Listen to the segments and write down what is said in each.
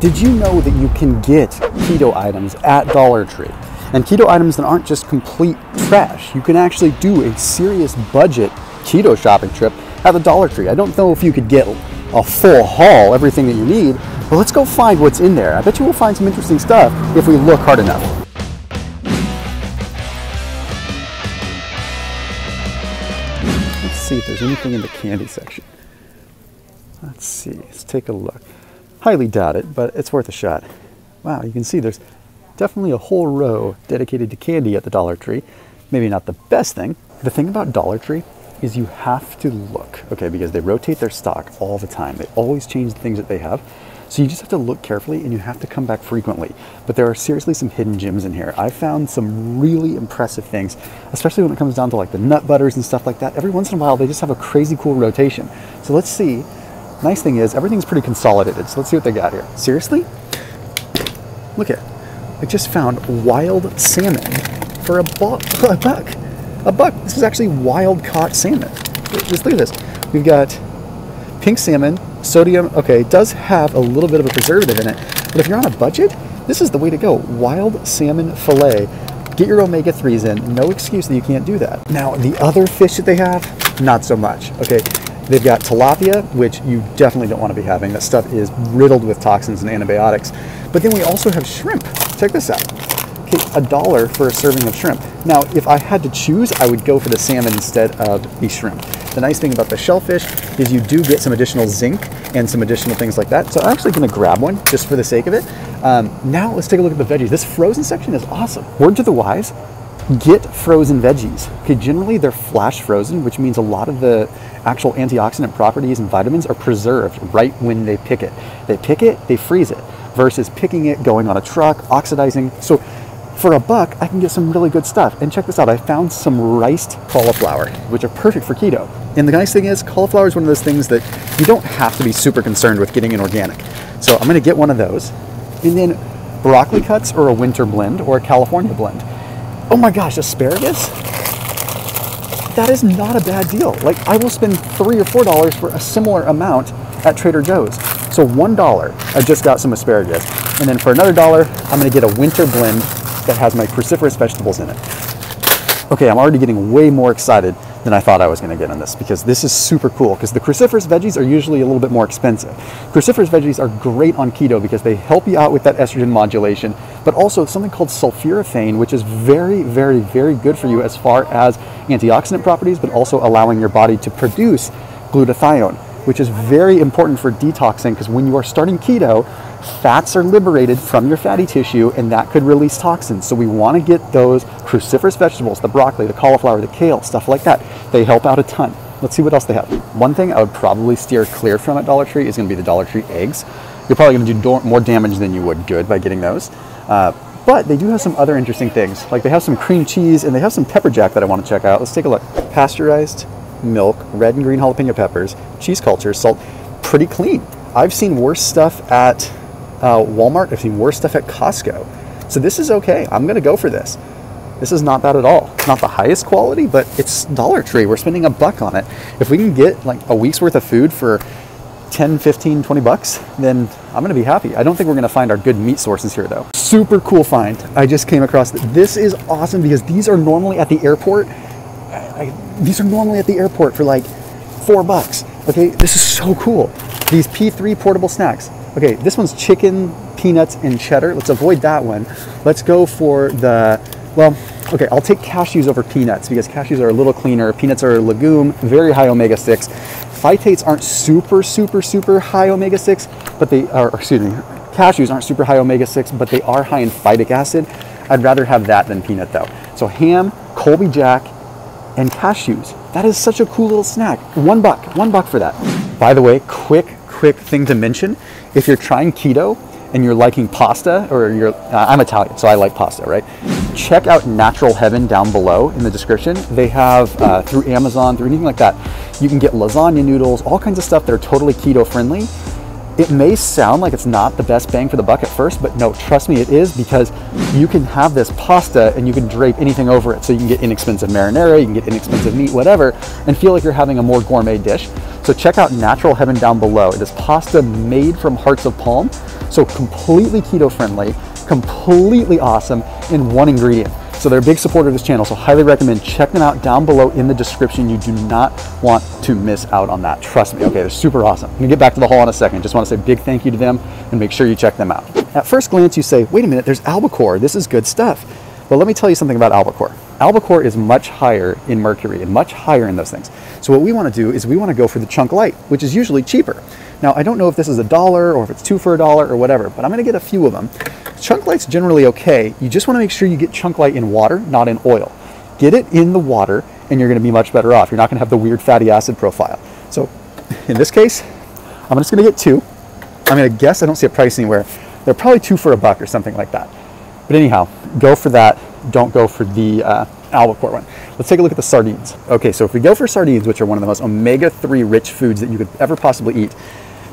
Did you know that you can get keto items at Dollar Tree? And keto items that aren't just complete trash. You can actually do a serious budget keto shopping trip at the Dollar Tree. I don't know if you could get a full haul, everything that you need, but let's go find what's in there. I bet you we'll find some interesting stuff if we look hard enough. Let's see if there's anything in the candy section. Let's see, let's take a look. Highly doubt it, but it's worth a shot. Wow, you can see there's definitely a whole row dedicated to candy at the Dollar Tree. Maybe not the best thing. The thing about Dollar Tree is you have to look, okay, because they rotate their stock all the time. They always change the things that they have. So you just have to look carefully and you have to come back frequently. But there are seriously some hidden gems in here. I found some really impressive things, especially when it comes down to like the nut butters and stuff like that. Every once in a while, they just have a crazy cool rotation. So let's see Nice thing is everything's pretty consolidated. So let's see what they got here. Seriously? Look at, it. I just found wild salmon for a, a buck. A buck. This is actually wild caught salmon. Just look at this. We've got pink salmon, sodium. Okay, it does have a little bit of a preservative in it, but if you're on a budget, this is the way to go. Wild salmon fillet. Get your omega 3s in. No excuse that you can't do that. Now, the other fish that they have, not so much. Okay, They've got tilapia, which you definitely don't want to be having. That stuff is riddled with toxins and antibiotics. But then we also have shrimp. Check this out. Okay, a dollar for a serving of shrimp. Now, if I had to choose, I would go for the salmon instead of the shrimp. The nice thing about the shellfish is you do get some additional zinc and some additional things like that. So I'm actually gonna grab one just for the sake of it. Um, now let's take a look at the veggies. This frozen section is awesome. Word to the wise, get frozen veggies. Okay, generally they're flash frozen, which means a lot of the actual antioxidant properties and vitamins are preserved right when they pick it. They pick it, they freeze it, versus picking it, going on a truck, oxidizing. So for a buck, I can get some really good stuff. And check this out, I found some riced cauliflower, which are perfect for keto. And the nice thing is, cauliflower is one of those things that you don't have to be super concerned with getting an organic. So I'm gonna get one of those. And then broccoli cuts or a winter blend or a California blend. Oh my gosh, asparagus? That is not a bad deal. Like I will spend three or four dollars for a similar amount at Trader Joe's. So one dollar, I just got some asparagus, and then for another dollar, I'm gonna get a winter blend that has my cruciferous vegetables in it. Okay, I'm already getting way more excited than I thought I was to get on this because this is super cool because the cruciferous veggies are usually a little bit more expensive. Cruciferous veggies are great on keto because they help you out with that estrogen modulation, but also something called sulforaphane, which is very, very, very good for you as far as antioxidant properties, but also allowing your body to produce glutathione, which is very important for detoxing because when you are starting keto, fats are liberated from your fatty tissue and that could release toxins. So we want to get those cruciferous vegetables, the broccoli, the cauliflower, the kale, stuff like that. They help out a ton. Let's see what else they have. One thing I would probably steer clear from at Dollar Tree is going to be the Dollar Tree eggs. You're probably going to do do- more damage than you would good by getting those. Uh, but they do have some other interesting things. Like they have some cream cheese and they have some pepper jack that I want to check out. Let's take a look. Pasteurized milk, red and green jalapeno peppers, cheese culture, salt. Pretty clean. I've seen worse stuff at uh, Walmart. I've seen worse stuff at Costco. So this is okay. I'm going to go for this. This is not bad at all. It's not the highest quality, but it's Dollar Tree. We're spending a buck on it. If we can get like a week's worth of food for 10, 15, 20 bucks, then I'm gonna be happy. I don't think we're gonna find our good meat sources here though. Super cool find. I just came across this is awesome because these are normally at the airport. I, these are normally at the airport for like four bucks. Okay, this is so cool. These P3 portable snacks. Okay, this one's chicken, peanuts, and cheddar. Let's avoid that one. Let's go for the, well, okay, I'll take cashews over peanuts because cashews are a little cleaner. Peanuts are a legume, very high omega 6. Phytates aren't super, super, super high omega 6, but they are, excuse me, cashews aren't super high omega 6, but they are high in phytic acid. I'd rather have that than peanut though. So ham, Colby Jack, and cashews. That is such a cool little snack. One buck, one buck for that. By the way, quick, quick thing to mention if you're trying keto and you're liking pasta, or you're, uh, I'm Italian, so I like pasta, right? Check out Natural Heaven down below in the description. They have uh, through Amazon, through anything like that, you can get lasagna noodles, all kinds of stuff that are totally keto friendly. It may sound like it's not the best bang for the buck at first, but no, trust me, it is because you can have this pasta and you can drape anything over it. So you can get inexpensive marinara, you can get inexpensive meat, whatever, and feel like you're having a more gourmet dish. So check out Natural Heaven down below. It is pasta made from hearts of palm, so completely keto friendly, completely awesome in one ingredient. So they're a big supporter of this channel, so highly recommend check them out down below in the description. You do not want to miss out on that. Trust me. Okay, they're super awesome. I'm gonna get back to the haul in a second. Just want to say big thank you to them and make sure you check them out. At first glance, you say, wait a minute, there's albacore. This is good stuff. Well, let me tell you something about albacore. Albacore is much higher in mercury and much higher in those things. So what we want to do is we want to go for the chunk light, which is usually cheaper. Now, I don't know if this is a dollar or if it's two for a dollar or whatever, but I'm going to get a few of them. Chunk light's generally okay. You just want to make sure you get chunk light in water, not in oil. Get it in the water and you're going to be much better off. You're not going to have the weird fatty acid profile. So in this case, I'm just going to get two. I'm going to guess, I don't see a price anywhere. They're probably two for a buck or something like that. But anyhow, go for that. Don't go for the uh, albacore one. Let's take a look at the sardines. Okay, so if we go for sardines, which are one of the most omega-3 rich foods that you could ever possibly eat,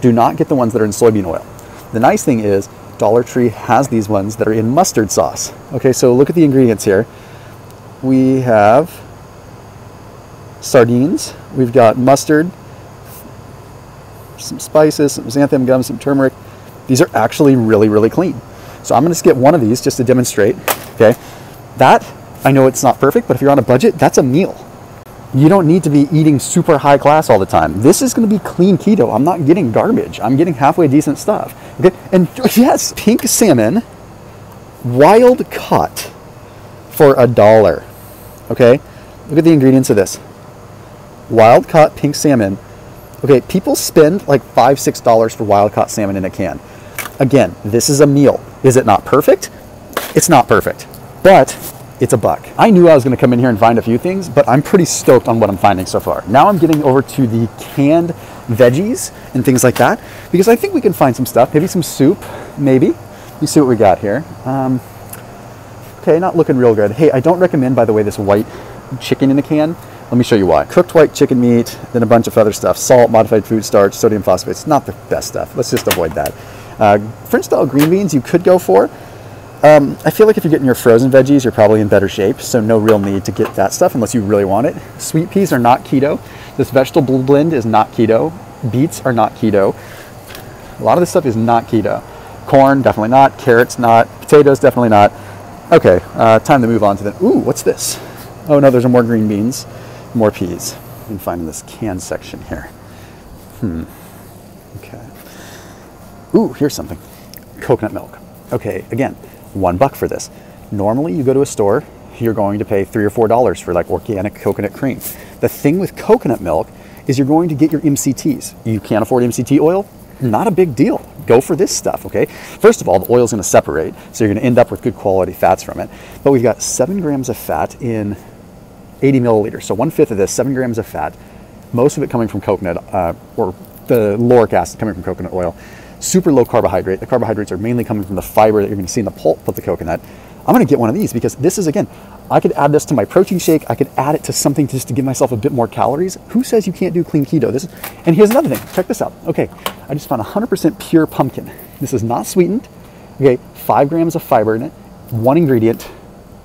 do not get the ones that are in soybean oil. The nice thing is Dollar Tree has these ones that are in mustard sauce. Okay, so look at the ingredients here. We have sardines, we've got mustard, some spices, some xanthan gum, some turmeric. These are actually really, really clean. So I'm gonna just get one of these just to demonstrate, okay? That, I know it's not perfect, but if you're on a budget, that's a meal. You don't need to be eating super high class all the time. This is gonna be clean keto. I'm not getting garbage. I'm getting halfway decent stuff, okay? And yes, pink salmon, wild caught for a dollar, okay? Look at the ingredients of this. Wild caught pink salmon. Okay, people spend like five, six dollars for wild caught salmon in a can. Again, this is a meal. Is it not perfect? It's not perfect, but it's a buck. I knew I was to come in here and find a few things, but I'm pretty stoked on what I'm finding so far. Now I'm getting over to the canned veggies and things like that because I think we can find some stuff. Maybe some soup, maybe. You see what we got here. Um, okay, not looking real good. Hey, I don't recommend, by the way, this white chicken in a can. Let me show you why. Cooked white chicken meat, then a bunch of other stuff. Salt, modified food starch, sodium phosphate. It's not the best stuff. Let's just avoid that. Uh, French style green beans you could go for. Um, I feel like if you're getting your frozen veggies, you're probably in better shape, so no real need to get that stuff unless you really want it. Sweet peas are not keto. This vegetable blend is not keto. Beets are not keto. A lot of this stuff is not keto. Corn, definitely not. Carrots, not. Potatoes, definitely not. Okay, uh, time to move on to the. Ooh, what's this? Oh no, there's more green beans, more peas. You can find in this can section here. Hmm. Okay. Ooh, here's something. Coconut milk. Okay, again, one buck for this. Normally, you go to a store, you're going to pay three or four dollars for like organic coconut cream. The thing with coconut milk is you're going to get your MCTs. You can't afford MCT oil? Not a big deal. Go for this stuff, okay? First of all, the oil is going to separate, so you're going to end up with good quality fats from it. But we've got seven grams of fat in 80 milliliters. So one fifth of this, seven grams of fat, most of it coming from coconut, uh, or the lauric acid coming from coconut oil super low carbohydrate. The carbohydrates are mainly coming from the fiber that you're going to see in the pulp of the coconut. I'm to get one of these because this is, again, I could add this to my protein shake. I could add it to something just to give myself a bit more calories. Who says you can't do clean keto? This is, and here's another thing. Check this out. Okay, I just found 100% pure pumpkin. This is not sweetened. Okay, five grams of fiber in it, one ingredient,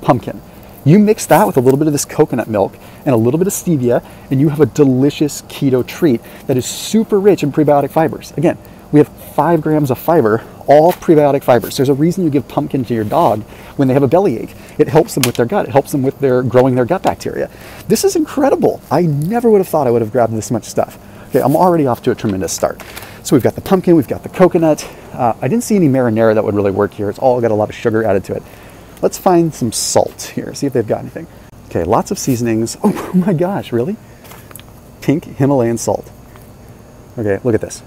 pumpkin. You mix that with a little bit of this coconut milk and a little bit of stevia, and you have a delicious keto treat that is super rich in prebiotic fibers. Again, we have five grams of fiber, all prebiotic fibers. There's a reason you give pumpkin to your dog when they have a bellyache. It helps them with their gut. It helps them with their growing their gut bacteria. This is incredible. I never would have thought I would have grabbed this much stuff. Okay, I'm already off to a tremendous start. So we've got the pumpkin, we've got the coconut. Uh, I didn't see any marinara that would really work here. It's all got a lot of sugar added to it. Let's find some salt here, see if they've got anything. Okay, lots of seasonings. Oh, my gosh, really? Pink Himalayan salt. Okay, look at this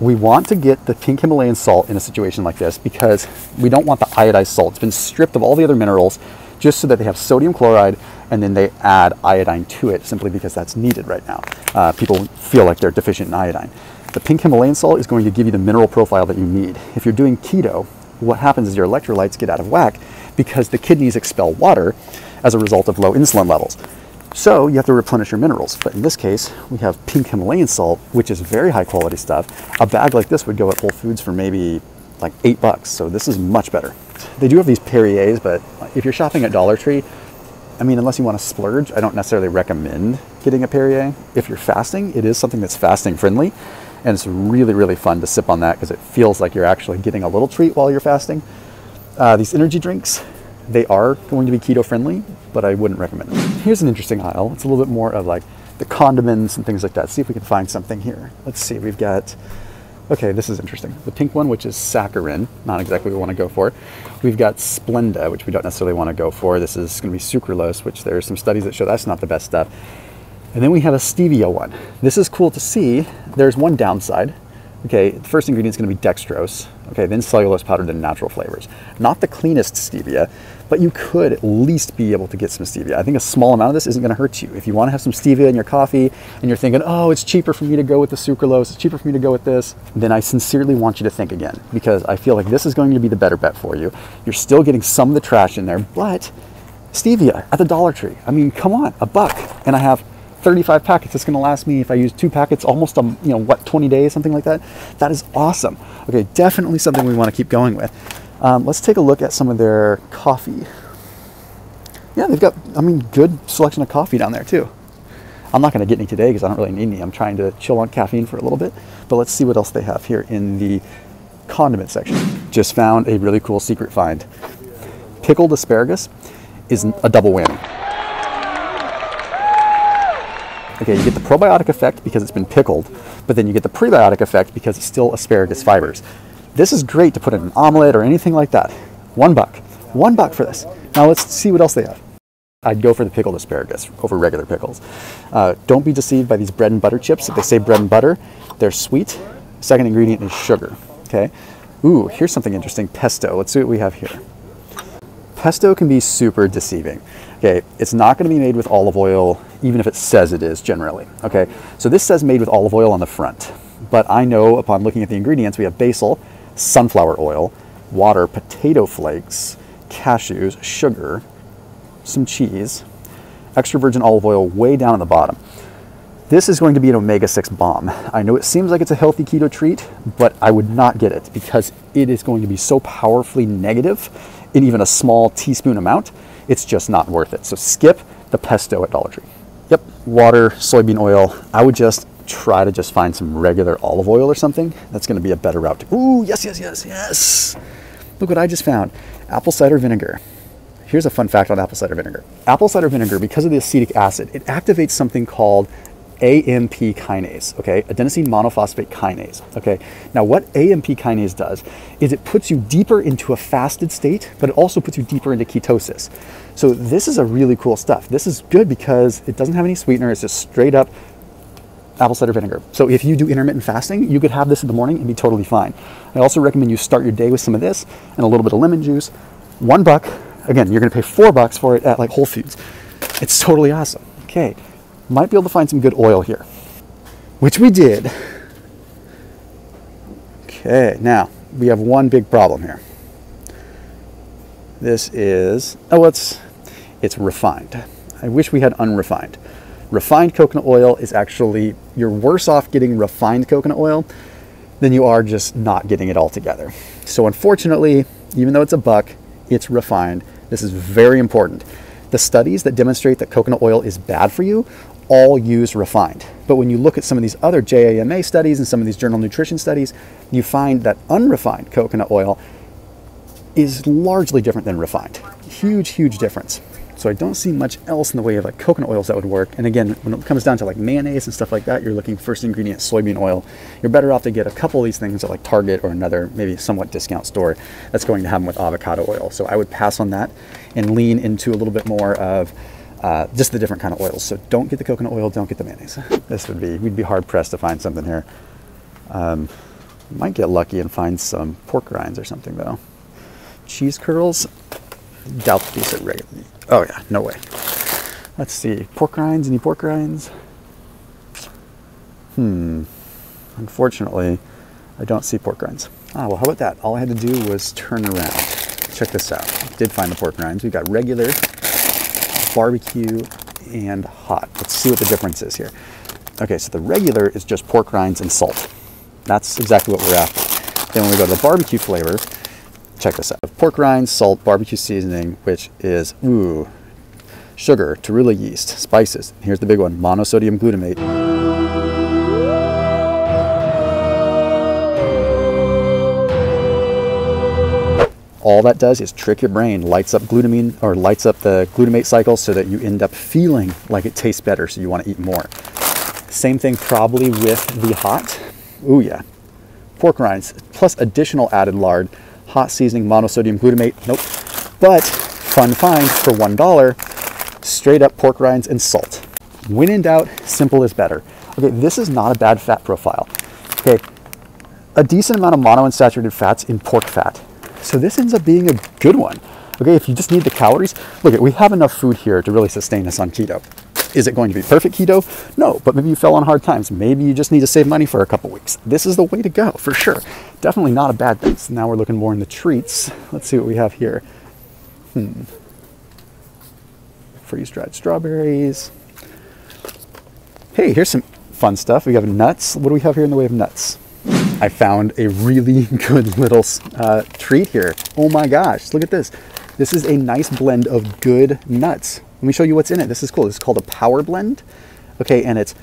we want to get the pink Himalayan salt in a situation like this because we don't want the iodized salt. It's been stripped of all the other minerals just so that they have sodium chloride and then they add iodine to it simply because that's needed right now. Uh, people feel like they're deficient in iodine. The pink Himalayan salt is going to give you the mineral profile that you need. If you're doing keto, what happens is your electrolytes get out of whack because the kidneys expel water as a result of low insulin levels. So you have to replenish your minerals. But in this case, we have pink Himalayan salt, which is very high quality stuff. A bag like this would go at Whole Foods for maybe like eight bucks. So this is much better. They do have these Perriers, but if you're shopping at Dollar Tree, I mean, unless you want to splurge, I don't necessarily recommend getting a Perrier. If you're fasting, it is something that's fasting friendly. And it's really, really fun to sip on that because it feels like you're actually getting a little treat while you're fasting. Uh, these energy drinks, they are going to be keto friendly, but I wouldn't recommend them. Here's an interesting aisle. It's a little bit more of like the condiments and things like that. See if we can find something here. Let's see. We've got, okay, this is interesting. The pink one, which is saccharin, not exactly what we want to go for. We've got Splenda, which we don't necessarily want to go for. This is going to be sucralose, which there are some studies that show that's not the best stuff. And then we have a stevia one. This is cool to see. There's one downside. Okay, the first ingredient is going to be dextrose. Okay, then cellulose powdered then natural flavors. Not the cleanest stevia, but you could at least be able to get some stevia. I think a small amount of this isn't going to hurt you. If you want to have some stevia in your coffee and you're thinking, oh, it's cheaper for me to go with the sucralose, it's cheaper for me to go with this, then I sincerely want you to think again because I feel like this is going to be the better bet for you. You're still getting some of the trash in there, but stevia at the Dollar Tree. I mean, come on, a buck. And I have 35 packets. It's going to last me if I use two packets almost a, you know what 20 days something like that. That is awesome. Okay, definitely something we want to keep going with. Um, let's take a look at some of their coffee. Yeah, they've got I mean good selection of coffee down there too. I'm not going to get any today because I don't really need any. I'm trying to chill on caffeine for a little bit. But let's see what else they have here in the condiment section. Just found a really cool secret find. Pickled asparagus is a double whammy. Okay, you get the probiotic effect because it's been pickled, but then you get the prebiotic effect because it's still asparagus fibers. This is great to put in an omelet or anything like that. One buck. One buck for this. Now let's see what else they have. I'd go for the pickled asparagus over regular pickles. Uh, don't be deceived by these bread and butter chips. If they say bread and butter, they're sweet. Second ingredient is sugar. Okay. Ooh, here's something interesting. Pesto. Let's see what we have here. Pesto can be super deceiving. Okay, it's not going to be made with olive oil, even if it says it is generally. Okay, so this says made with olive oil on the front, but I know upon looking at the ingredients, we have basil, sunflower oil, water, potato flakes, cashews, sugar, some cheese, extra virgin olive oil way down at the bottom. This is going to be an omega 6 bomb. I know it seems like it's a healthy keto treat, but I would not get it because it is going to be so powerfully negative in even a small teaspoon amount it's just not worth it. So skip the pesto at Dollar Tree. Yep, water, soybean oil. I would just try to just find some regular olive oil or something. That's going to be a better route. To, ooh, yes, yes, yes, yes. Look what I just found. Apple cider vinegar. Here's a fun fact on apple cider vinegar. Apple cider vinegar, because of the acetic acid, it activates something called AMP kinase, okay, adenosine monophosphate kinase, okay. Now, what AMP kinase does is it puts you deeper into a fasted state, but it also puts you deeper into ketosis. So this is a really cool stuff. This is good because it doesn't have any sweetener. It's just straight up apple cider vinegar. So if you do intermittent fasting, you could have this in the morning and be totally fine. I also recommend you start your day with some of this and a little bit of lemon juice. One buck. Again, you're going to pay four bucks for it at like Whole Foods. It's totally awesome. Okay might be able to find some good oil here, which we did. Okay, now we have one big problem here. This is, oh, it's, it's refined. I wish we had unrefined. Refined coconut oil is actually, you're worse off getting refined coconut oil than you are just not getting it all together. So unfortunately, even though it's a buck, it's refined. This is very important. The studies that demonstrate that coconut oil is bad for you all use refined. But when you look at some of these other JAMA studies and some of these journal nutrition studies, you find that unrefined coconut oil is largely different than refined. Huge, huge difference. So I don't see much else in the way of like coconut oils that would work. And again, when it comes down to like mayonnaise and stuff like that, you're looking first ingredient soybean oil. You're better off to get a couple of these things at like Target or another maybe somewhat discount store that's going to have them with avocado oil. So I would pass on that and lean into a little bit more of uh, just the different kind of oils. So don't get the coconut oil, don't get the mayonnaise. This would be, we'd be hard pressed to find something here. Um, might get lucky and find some pork rinds or something though. Cheese curls, doubt these are regular. Oh yeah, no way. Let's see, pork rinds, any pork rinds? Hmm, unfortunately, I don't see pork rinds. Ah, well, how about that? All I had to do was turn around. Check this out. Did find the pork rinds. We got regular barbecue, and hot. Let's see what the difference is here. Okay, so the regular is just pork rinds and salt. That's exactly what we're after. Then when we go to the barbecue flavor, check this out. Pork rinds, salt, barbecue seasoning, which is, ooh, sugar, torula yeast, spices. Here's the big one, monosodium glutamate. all that does is trick your brain, lights up glutamine or lights up the glutamate cycle so that you end up feeling like it tastes better, so you want to eat more. Same thing probably with the hot. Ooh yeah, pork rinds plus additional added lard, hot seasoning, monosodium glutamate. Nope. But fun find for one dollar, straight up pork rinds and salt. When in doubt, simple is better. Okay, this is not a bad fat profile. Okay, a decent amount of monounsaturated fats in pork fat so this ends up being a good one. Okay, if you just need the calories, look, at we have enough food here to really sustain us on keto. Is it going to be perfect keto? No, but maybe you fell on hard times. Maybe you just need to save money for a couple weeks. This is the way to go for sure. Definitely not a bad thing. So now we're looking more in the treats. Let's see what we have here. Hmm. Freeze dried strawberries. Hey, here's some fun stuff. We have nuts. What do we have here in the way of nuts? I found a really good little uh, treat here. Oh my gosh, look at this. This is a nice blend of good nuts. Let me show you what's in it. This is cool. This is called a power blend. Okay, and it's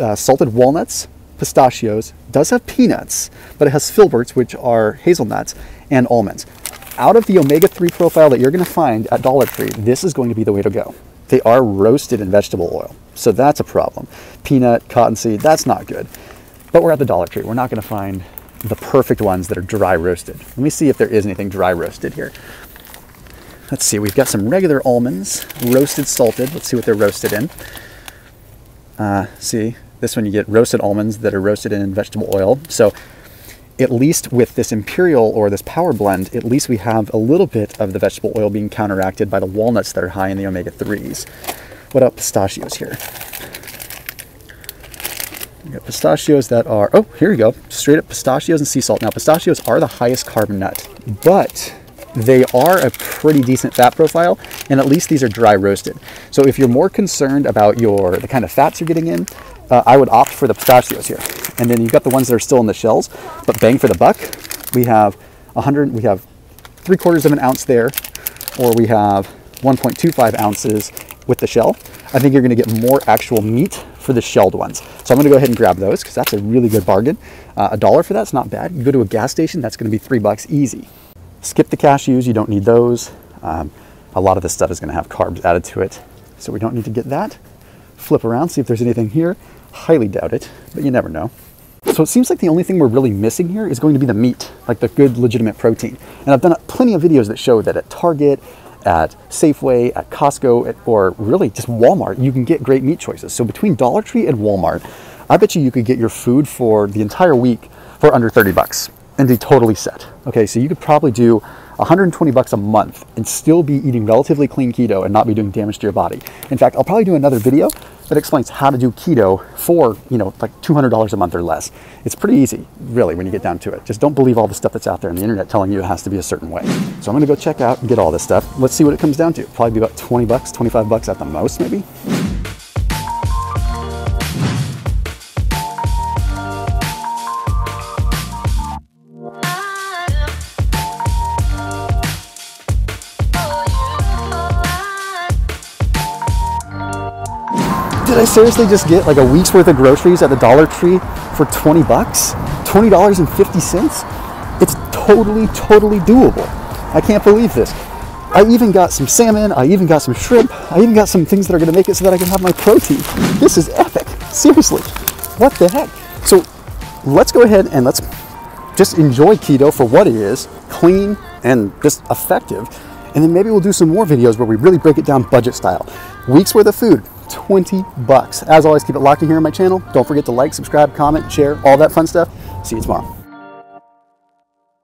uh, salted walnuts, pistachios, does have peanuts, but it has filberts, which are hazelnuts, and almonds. Out of the omega-3 profile that you're gonna find at Dollar Tree, this is going to be the way to go. They are roasted in vegetable oil, so that's a problem. Peanut, cottonseed, that's not good. But we're at the Dollar Tree. We're not going to find the perfect ones that are dry roasted. Let me see if there is anything dry roasted here. Let's see, we've got some regular almonds, roasted salted. Let's see what they're roasted in. Uh, see, this one you get roasted almonds that are roasted in vegetable oil. So at least with this imperial or this power blend, at least we have a little bit of the vegetable oil being counteracted by the walnuts that are high in the omega-3s. What about pistachios here? We got pistachios that are, oh, here you go, straight up pistachios and sea salt. Now, pistachios are the highest carbon nut, but they are a pretty decent fat profile, and at least these are dry roasted. So if you're more concerned about your the kind of fats you're getting in, uh, I would opt for the pistachios here. And then you've got the ones that are still in the shells, but bang for the buck, we have 100, we have three quarters of an ounce there, or we have 1.25 ounces with the shell. I think you're gonna get more actual meat for the shelled ones. So I'm gonna go ahead and grab those because that's a really good bargain. Uh, a dollar for that's not bad. You go to a gas station, that's gonna be three bucks easy. Skip the cashews, you don't need those. Um, a lot of this stuff is gonna have carbs added to it. So we don't need to get that. Flip around, see if there's anything here. Highly doubt it, but you never know. So it seems like the only thing we're really missing here is going to be the meat, like the good legitimate protein. And I've done plenty of videos that show that at Target, at Safeway, at Costco, or really just Walmart, you can get great meat choices. So between Dollar Tree and Walmart, I bet you you could get your food for the entire week for under 30 bucks and be totally set. Okay, so you could probably do 120 bucks a month and still be eating relatively clean keto and not be doing damage to your body. In fact, I'll probably do another video that explains how to do keto for, you know, like $200 a month or less. It's pretty easy, really, when you get down to it. Just don't believe all the stuff that's out there on the internet telling you it has to be a certain way. So I'm gonna go check out and get all this stuff. Let's see what it comes down to. Probably be about 20 bucks, 25 bucks at the most, maybe. Seriously just get like a week's worth of groceries at the Dollar Tree for 20 bucks? $20.50? It's totally, totally doable. I can't believe this. I even got some salmon, I even got some shrimp, I even got some things that are gonna make it so that I can have my protein. This is epic, seriously. What the heck? So let's go ahead and let's just enjoy keto for what it is, clean and just effective. And then maybe we'll do some more videos where we really break it down budget style. Weeks worth of food, 20 bucks. As always, keep it locked in here on my channel. Don't forget to like, subscribe, comment, share, all that fun stuff. See you tomorrow.